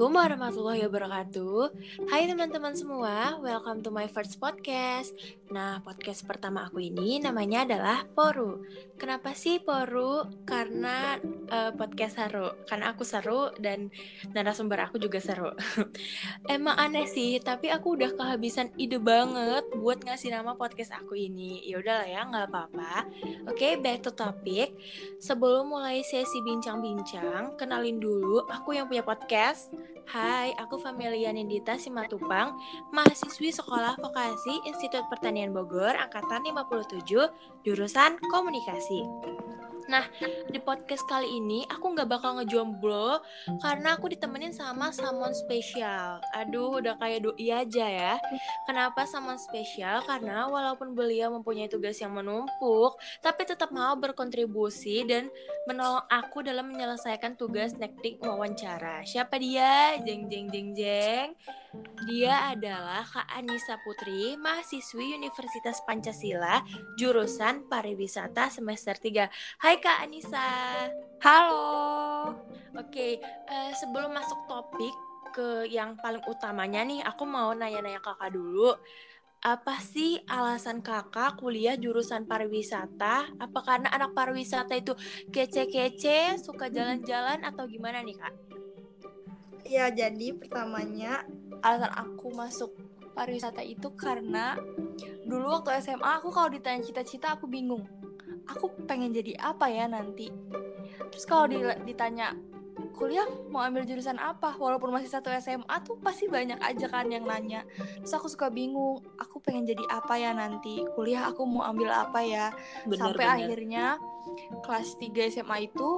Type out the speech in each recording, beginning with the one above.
Assalamualaikum warahmatullahi wabarakatuh. Hai teman-teman semua, welcome to my first podcast. Nah, podcast pertama aku ini namanya adalah Poru. Kenapa sih Poru? Karena uh, podcast seru. Karena aku seru dan narasumber aku juga seru. Emang aneh sih, tapi aku udah kehabisan ide banget buat ngasih nama podcast aku ini. Yaudah lah ya, nggak apa-apa. Oke, okay, back to topic. Sebelum mulai sesi bincang-bincang, kenalin dulu aku yang punya podcast. Hai, aku Familia Nindita Simatupang, mahasiswi Sekolah Vokasi Institut Pertanian Bogor, Angkatan 57, jurusan Komunikasi. Nah, di podcast kali ini aku nggak bakal ngejomblo karena aku ditemenin sama salmon spesial. Aduh, udah kayak doi aja ya. Kenapa salmon spesial? Karena walaupun beliau mempunyai tugas yang menumpuk, tapi tetap mau berkontribusi dan menolong aku dalam menyelesaikan tugas teknik wawancara. Siapa dia? Jeng jeng jeng jeng. Dia adalah Kak Anissa Putri, mahasiswi Universitas Pancasila, jurusan pariwisata semester 3. Hai Kak Anissa. Halo. Oke, uh, sebelum masuk topik ke yang paling utamanya nih, aku mau nanya-nanya kakak dulu. Apa sih alasan kakak kuliah jurusan pariwisata? Apa karena anak pariwisata itu kece-kece, suka jalan-jalan atau gimana nih kak? Ya, jadi pertamanya alasan aku masuk pariwisata itu karena dulu waktu SMA aku kalau ditanya cita-cita aku bingung. Aku pengen jadi apa ya nanti? Terus kalau ditanya kuliah mau ambil jurusan apa walaupun masih satu SMA tuh pasti banyak aja kan yang nanya terus aku suka bingung aku pengen jadi apa ya nanti kuliah aku mau ambil apa ya bener, sampai bener. akhirnya kelas 3 SMA itu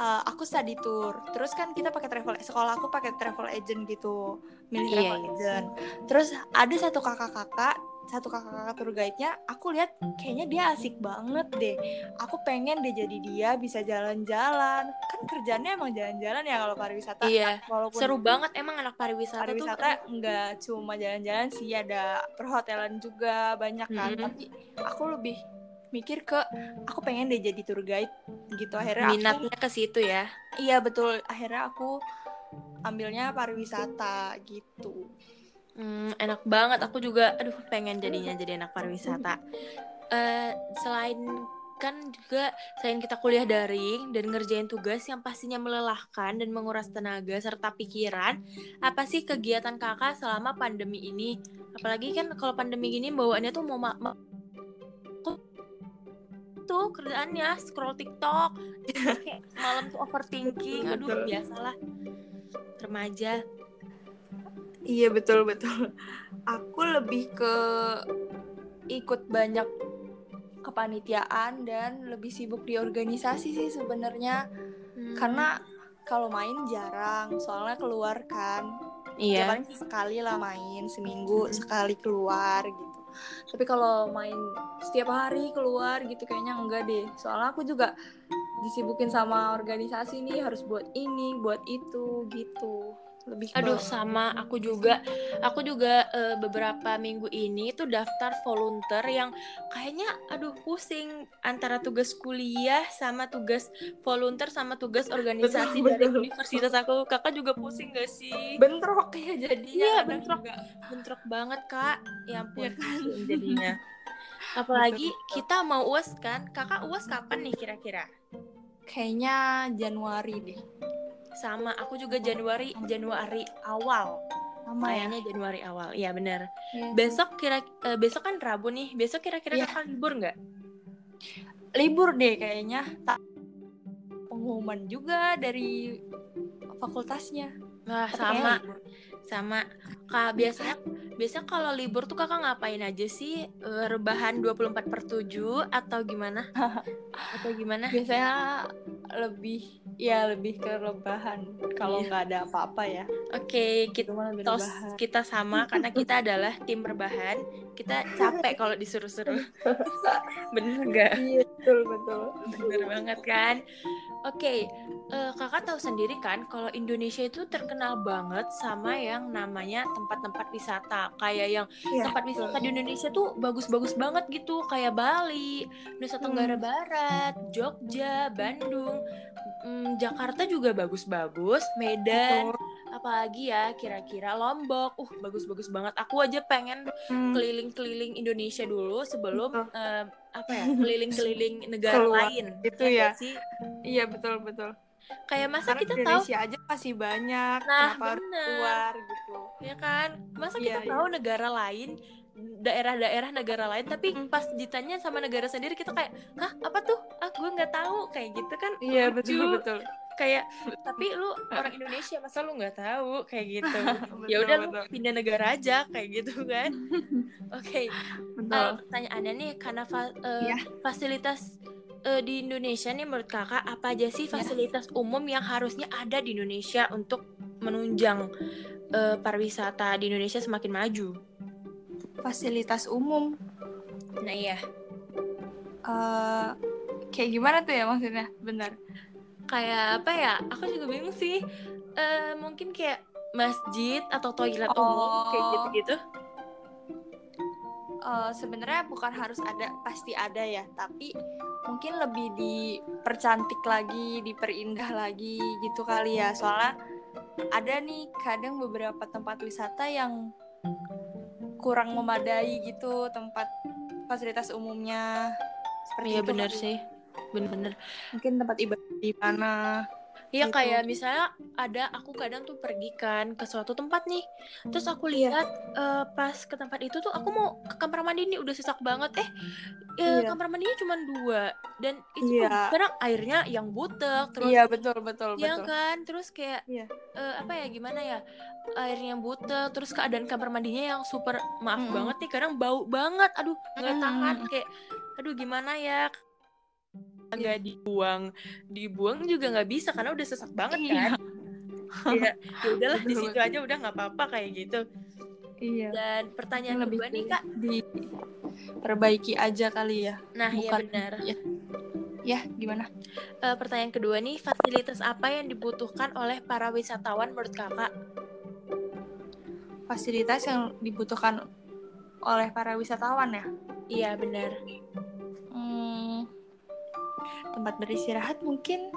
uh, aku study tour terus kan kita pakai travel sekolah aku pakai travel agent gitu milih yeah, travel yeah. agent terus ada satu kakak-kakak satu kakak-kakak tour guide-nya aku lihat kayaknya dia asik banget deh. Aku pengen deh jadi dia bisa jalan-jalan. Kan kerjanya emang jalan-jalan ya kalau pariwisata. Iya walaupun seru banget. Emang anak pariwisata, pariwisata tuh nggak cuma jalan-jalan sih ada perhotelan juga banyak kan. Mm -hmm. tapi aku lebih mikir ke aku pengen deh jadi tour guide gitu. Akhirnya minatnya aku, ke situ ya? Iya betul. Akhirnya aku ambilnya pariwisata gitu hmm, enak banget. Aku juga aduh pengen jadinya jadi anak pariwisata. Uh, selain kan juga selain kita kuliah daring dan ngerjain tugas yang pastinya melelahkan dan menguras tenaga serta pikiran, apa sih kegiatan kakak selama pandemi ini? Apalagi kan kalau pandemi gini bawaannya tuh mau ma, ma tuh kerjaannya scroll TikTok. Malam tuh overthinking. Aduh biasalah. Remaja iya betul betul. Aku lebih ke ikut banyak kepanitiaan dan lebih sibuk di organisasi sih sebenarnya. Hmm. karena kalau main jarang soalnya keluar kan. Iya. Paling sekali lah main seminggu hmm. sekali keluar gitu. Tapi kalau main setiap hari keluar gitu kayaknya enggak deh. Soalnya aku juga disibukin sama organisasi nih harus buat ini buat itu gitu lebih aduh sama aku juga. Aku juga uh, beberapa minggu ini tuh daftar volunteer yang kayaknya aduh pusing antara tugas kuliah sama tugas volunteer sama tugas organisasi betul, dari betul. universitas aku. Kakak juga pusing gak sih? Bentrok. Ya jadinya iya bentrok. juga. bentrok banget kak. Ya ampun ya kan? jadinya. Apalagi kita mau uas kan? Kakak uas kapan nih kira-kira? Kayaknya Januari deh sama aku juga Januari Januari awal sama ya? kayaknya ya? Januari awal iya benar ya. besok kira uh, besok kan Rabu nih besok kira-kira ya. kakak libur nggak libur deh kayaknya tak pengumuman juga dari fakultasnya Wah, sama sama kak biasanya biasanya kalau libur tuh kakak ngapain aja sih? Rebahan 24 per 7 atau gimana? Atau gimana? Biasanya lebih ya lebih ke rebahan kalau iya. nggak ada apa-apa ya. Oke okay, kita tos kita sama karena kita adalah tim rebahan. Kita capek kalau disuruh-suruh. Bener nggak? Iya betul betul. Bener banget kan? Oke okay, uh, eh, kakak tahu sendiri kan kalau Indonesia itu terkenal banget sama yang namanya tempat-tempat wisata kayak yang yeah. tempat wisata di Indonesia tuh bagus-bagus banget gitu kayak Bali Nusa Tenggara hmm. Barat Jogja Bandung hmm, Jakarta juga bagus-bagus Medan Betul apalagi ya kira-kira Lombok uh bagus-bagus banget aku aja pengen Hmm. keliling-keliling Indonesia dulu sebelum Betul. eh, apa ya keliling-keliling negara Keluar, lain gitu nggak ya. sih Iya betul betul. Kayak masa Karena kita tahu Indonesia aja masih banyak. Nah, kenapa harus bener. keluar gitu? ya kan masa Iya, kita iya. tahu negara lain daerah-daerah negara lain tapi pas ditanya sama negara sendiri kita kayak hah apa tuh ah gue nggak tahu kayak gitu kan Iya lucu. betul betul. kayak tapi lu orang Indonesia masa lu nggak tahu kayak gitu ya udah lu pindah negara aja kayak gitu kan oke Betul. Eh, pertanyaannya nih karena fa- eh, Iya. fasilitas eh, di Indonesia nih menurut kakak apa aja sih fasilitas umum yang harusnya ada di Indonesia untuk menunjang eh, pariwisata di Indonesia semakin maju Fasilitas umum. nah iya eh kayak gimana tuh ya maksudnya? Benar. kayak apa ya aku juga bingung sih Eh, mungkin kayak masjid atau toilet Oh. umum kayak gitu-gitu Eh, sebenarnya bukan harus ada pasti ada ya tapi mungkin lebih dipercantik lagi diperindah lagi gitu kali ya. Soalnya ada nih kadang beberapa tempat wisata yang kurang memadai gitu tempat fasilitas umumnya. Seperti iya benar kali. sih. Bener-bener mungkin tempat ibadah di mana Iya Gitu. kayak misalnya ada aku kadang tuh pergi kan ke suatu tempat nih, terus aku Iya. lihat eh, pas ke tempat itu tuh aku mau ke kamar mandi nih udah sesak banget eh Iya. kamar mandinya cuma dua dan itu Iya. kadang airnya yang butek terus iya betul betul Iya kan terus kayak Iya. eh, apa ya gimana ya airnya butek terus keadaan kamar mandinya yang super maaf Mm-mm. banget nih kadang bau banget aduh nggak Mm-mm. tahan kayak aduh gimana ya nggak dibuang dibuang juga nggak bisa karena udah sesak banget Iya. kan. Ya ya udahlah di situ aja udah nggak apa-apa kayak gitu. Iya. Dan pertanyaan lebih kedua nih kak. diperbaiki aja kali ya. Nah iya Bukan- benar. ya, ya gimana? Eh, pertanyaan kedua nih fasilitas apa yang dibutuhkan oleh para wisatawan menurut kakak? Fasilitas yang dibutuhkan oleh para wisatawan ya? Iya benar tempat beristirahat mungkin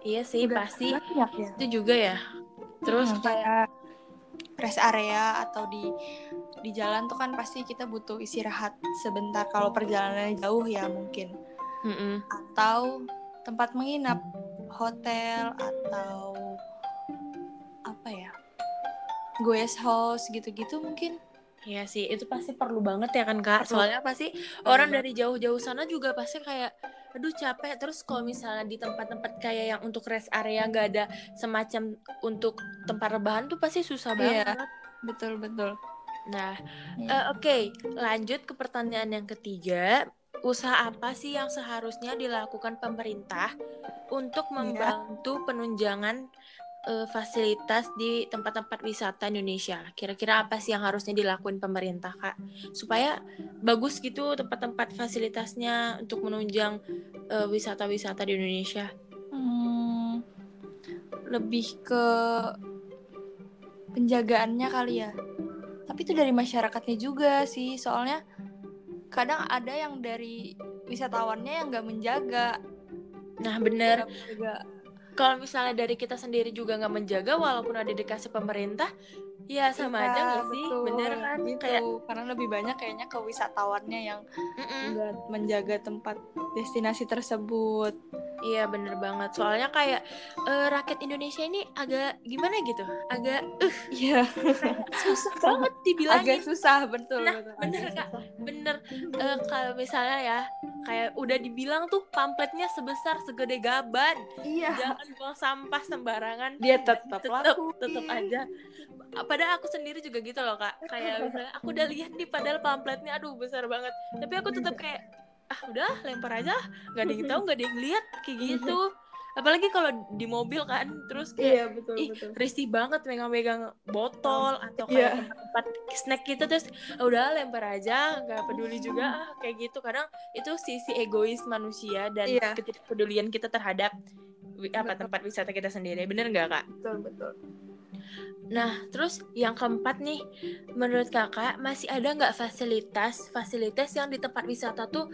iya sih udah pasti. banyak ya. Itu juga ya. Terus Hmm, kayak rest area atau di di jalan tuh kan pasti kita butuh istirahat sebentar kalau perjalanannya jauh ya mungkin. Mm-mm. atau tempat menginap hotel atau apa ya guest house gitu-gitu mungkin. Iya sih, itu pasti perlu banget ya kan kak. Soalnya pasti orang dari jauh-jauh sana juga pasti kayak, aduh capek. Terus kalau misalnya di tempat-tempat kayak yang untuk rest area nggak ada semacam untuk tempat rebahan tuh pasti susah Iya. banget. betul betul Nah, Iya. eh, oke, lanjut ke pertanyaan yang ketiga. Usaha apa sih yang seharusnya dilakukan pemerintah untuk Iya. membantu penunjangan eh, fasilitas di tempat-tempat wisata Indonesia? Kira-kira apa sih yang harusnya dilakuin pemerintah, Kak? Supaya bagus gitu tempat-tempat fasilitasnya untuk menunjang eh, wisata-wisata di Indonesia. Hmm, lebih ke penjagaannya kali ya. Tapi itu dari masyarakatnya juga sih, soalnya kadang ada yang dari wisatawannya yang nggak menjaga. Nah, bener. menjaga. Kalau misalnya dari kita sendiri juga nggak menjaga, walaupun ada dikasih pemerintah, ya sama Iya, aja nggak sih? betul, Bener kan? Gitu. Kayak Karena lebih banyak kayaknya ke wisatawannya yang nggak menjaga tempat destinasi tersebut. Iya bener banget. Soalnya kayak eh, rakyat Indonesia ini agak gimana gitu, agak uh, Iya, susah banget dibilangin. agak susah betul. Nah, betul. bener, Kak. susah. Bener. Eh, kalau misalnya ya, kayak udah dibilang tuh pamfletnya sebesar segede gaban. Iya. Jangan buang sampah sembarangan. Dia tetap tetap tetap aja. Padahal aku sendiri juga gitu loh kak. Kayak misalnya aku udah lihat nih, padahal pamfletnya aduh besar banget. Tapi aku tetap kayak ah udah lempar aja, nggak ada yang tahu, nggak ada yang lihat kayak gitu. Apalagi kalau di mobil kan, terus kayak Iya betul ih betul. risih banget megang-megang botol atau kayak tempat-tempat snack gitu terus "Ah, udah lempar aja nggak peduli juga ah kayak gitu kadang itu sisi egois manusia dan Iya. ketidakpedulian kita terhadap apa Betul. tempat wisata kita sendiri bener nggak kak? Betul betul. Nah terus yang keempat nih menurut kakak masih ada nggak fasilitas fasilitas yang di tempat wisata tuh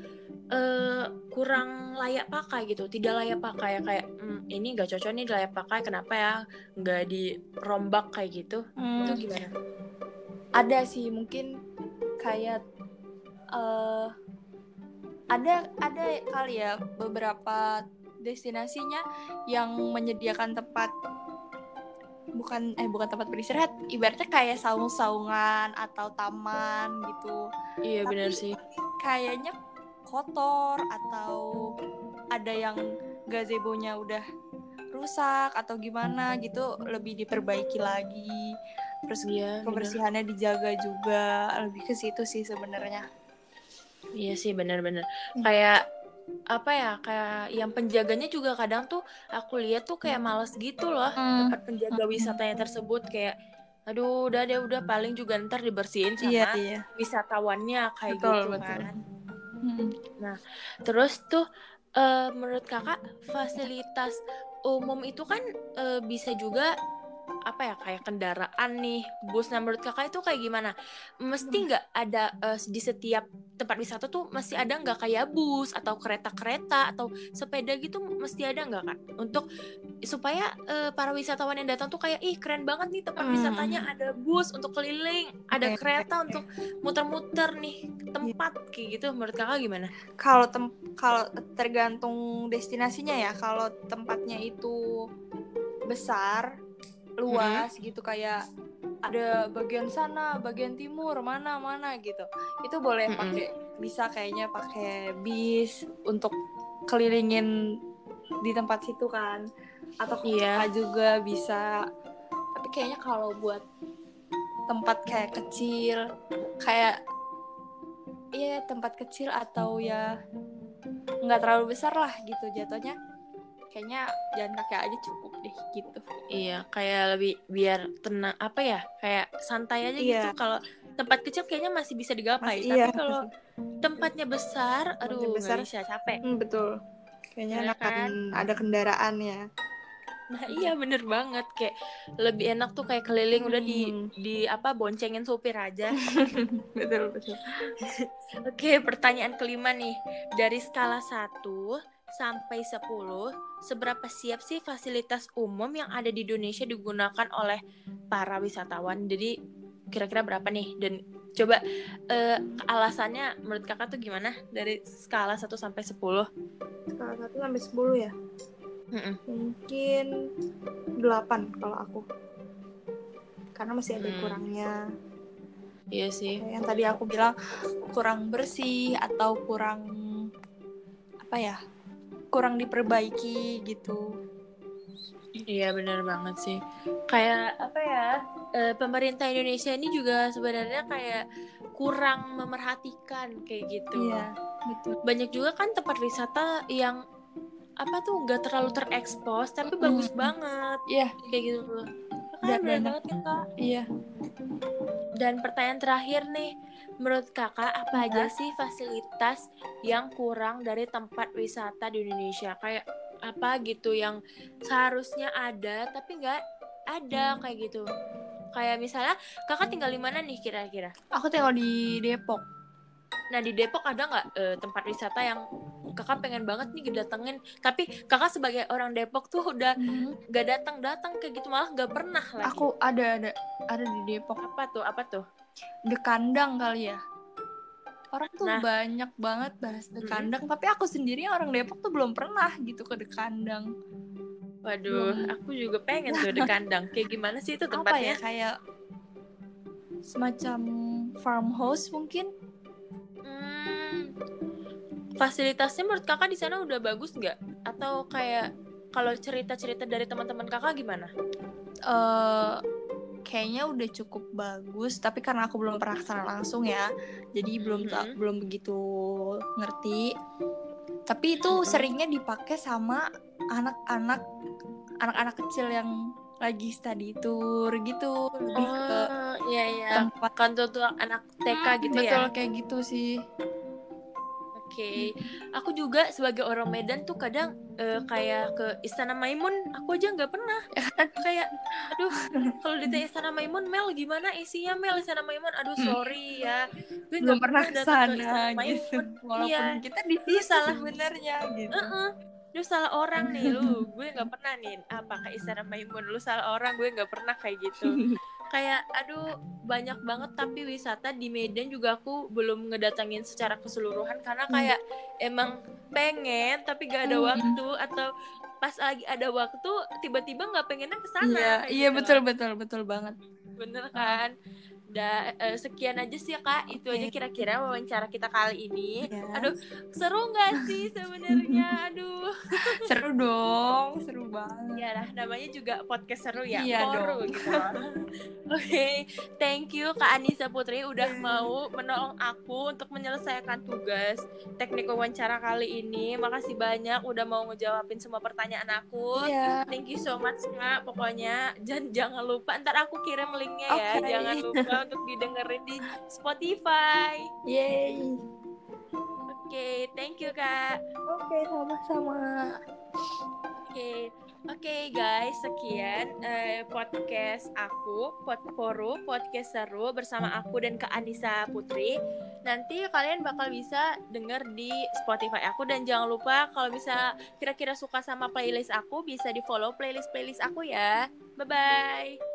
eh, kurang layak pakai gitu tidak layak pakai kayak "Hmm, ini nggak cocok nih layak pakai kenapa ya nggak dirombak kayak gitu. Hmm, itu gimana? Ada sih mungkin kayak eh ada ada kali ya beberapa destinasinya yang menyediakan tempat bukan eh bukan tempat beristirahat ibaratnya kayak saung-saungan atau taman gitu. Iya benar sih. kayaknya kotor atau ada yang gazebo-nya udah rusak atau gimana gitu lebih diperbaiki lagi terus iya kebersihannya dijaga juga lebih ke situ sih sebenarnya iya sih benar-benar Hmm. kayak apa ya kayak yang penjaganya juga kadang tuh aku lihat tuh kayak males gitu loh Hmm. tempat penjaga Hmm. wisatanya tersebut kayak aduh udah deh udah paling juga ntar dibersihin sama iya iya wisatawannya kayak Betul, gitu betul. kan Hmm. Terus tuh eh, menurut kakak fasilitas umum itu kan eh, bisa juga apa ya kayak kendaraan nih bus. Nah menurut kakak itu kayak gimana? Mesti nggak ada eh, di setiap tempat wisata tuh mesti ada nggak kayak bus atau kereta-kereta atau sepeda gitu mesti ada nggak kan? Untuk supaya eh, para wisatawan yang datang tuh kayak ih keren banget nih tempat Hmm. wisatanya ada bus untuk keliling, ada Oke, kereta untuk muter-muter nih tempat kayak gitu. Menurut kakak gimana? kalau tem kalau tergantung destinasinya ya kalau tempatnya itu besar luas gitu kayak ada bagian sana bagian timur mana mana gitu. Itu boleh pakai bisa kayaknya pakai bis untuk kelilingin di tempat situ kan. Atau Iya. juga bisa. Tapi kayaknya kalau buat tempat kayak kecil kayak iya tempat kecil atau ya nggak terlalu besar lah gitu jatuhnya kayaknya jalan kaki aja cukup deh gitu Iya, kayak lebih biar tenang apa ya? Kayak santai aja Iya. gitu. Kalau tempat kecil kayaknya masih bisa digapai, Masih- tapi iya. kalau tempatnya besar, aduh Tempatnya besar bisa capek. Hmm, betul kayaknya Iya enakan kan? ada kendaraan ya Nah, iya bener banget kayak lebih enak tuh kayak keliling udah di Hmm. di apa boncengin supir aja. betul betul Oke, pertanyaan kelima nih. Dari skala 1 sampai 10, seberapa siap sih fasilitas umum yang ada di Indonesia digunakan oleh para wisatawan? Jadi kira-kira berapa nih? Dan coba eh, alasannya menurut kakak tuh gimana dari skala 1 sampai 10? skala satu sampai sepuluh ya Mm-mm. mungkin delapan kalau aku karena masih ada Hmm. kurangnya Iya sih. Kayak yang tadi aku bilang kurang bersih atau kurang apa ya kurang diperbaiki gitu Iya benar banget sih. Kayak apa ya? eh, pemerintah Indonesia ini juga sebenarnya kayak kurang memerhatikan kayak gitu. iya betul banyak juga kan tempat wisata yang apa tuh nggak terlalu terekspos tapi Mm-mm. bagus banget iya kayak gitu kan bener dan- banget kan kak iya dan pertanyaan terakhir nih menurut kakak apa aja sih fasilitas yang kurang dari tempat wisata di Indonesia? Kayak apa gitu yang seharusnya ada tapi nggak ada kayak gitu. Kayak misalnya kakak tinggal di mana nih kira-kira? Aku tinggal di Depok. Nah di Depok ada nggak eh, tempat wisata yang kakak pengen banget nih datengin tapi kakak sebagai orang Depok tuh udah gak datang datang kayak gitu malah gak pernah lagi. Aku ada ada ada di Depok. Apa tuh? Apa tuh The Kandang kali ya. Orang tuh Nah. banyak banget bahas The Mm-mm. Kandang tapi aku sendiri orang Depok tuh belum pernah gitu ke The Kandang. Waduh Belum. aku juga pengen tuh di kandang. Kayak gimana sih itu apa ya tempatnya kayak semacam farmhouse mungkin? Hmm, fasilitasnya menurut kakak di sana udah bagus nggak? Atau kayak kalau cerita-cerita dari teman-teman kakak gimana? Eh kayaknya udah cukup bagus tapi karena aku belum pernah ke sana langsung ya jadi belum ta- Mhm. belum begitu ngerti tapi itu Mhm. seringnya dipakai sama anak-anak anak-anak kecil yang lagi study tour gitu lebih ke oh iya iya tempat kan tuh anak TK gitu betul ya kayak gitu sih oke Oke, aku juga sebagai orang Medan tuh kadang uh, kayak ke Istana Maimun, aku aja nggak pernah. kayak, aduh, kalau ditanya Istana Maimun, Mel gimana isinya Mel Istana Maimun? Aduh, sorry ya, gue nggak pernah ke sana gitu. Walaupun iya. kita di sini salah sebenarnya gitu. Uh -uh lu salah orang nih lu gue nggak pernah nih apa ke Istana Maimun lu salah orang gue nggak pernah kayak gitu kayak aduh banyak banget tapi wisata di Medan juga aku belum ngedatangin secara keseluruhan karena hmm. kayak emang pengen tapi gak ada hmm. waktu atau pas lagi ada waktu tiba-tiba nggak pengennya ke sana iya iya gitu betul betul betul banget bener kan udah uh, sekian aja sih ya kak. Itu aja kira-kira wawancara kita kali ini. Yeah. aduh seru nggak sih sebenarnya? Aduh. Seru dong seru banget. Ya lah namanya juga podcast seru ya iya Poru, gitu oke okay. thank you kak Anissa Putri udah yeah. mau menolong aku untuk menyelesaikan tugas teknik wawancara kali ini. Makasih banyak udah mau ngejawabin semua pertanyaan aku. Yeah. thank you so much kak. Pokoknya jangan jangan lupa ntar aku kirim linknya okay. ya jangan lupa untuk didengerin di Spotify. Yay. Oke, okay, thank you Kak. Oke, okay, sama-sama. Oke. Okay. Oke okay, guys, sekian uh, podcast aku, Podporu, podcast seru bersama aku dan Kak Anissa Putri. Nanti kalian bakal bisa denger di Spotify aku dan jangan lupa kalau bisa kira-kira suka sama playlist aku bisa di follow playlist playlist aku ya. Bye bye.